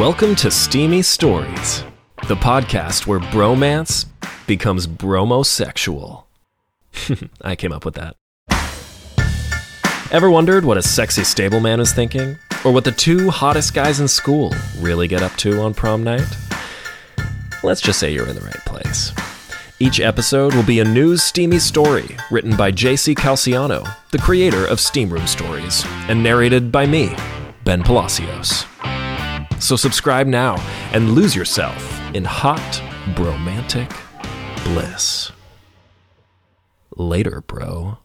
Welcome to Steamy Stories, the podcast where bromance becomes bromosexual. I came up with that. Ever wondered what a sexy stableman is thinking? Or what the two hottest guys in school really get up to on prom night? Let's just say you're in the right place. Each episode will be a news steamy story written by JC Calciano, the creator of Steam Room Stories, and narrated by me, Ben Palacios. So subscribe now and lose yourself in hot, bromantic bliss. Later, bro.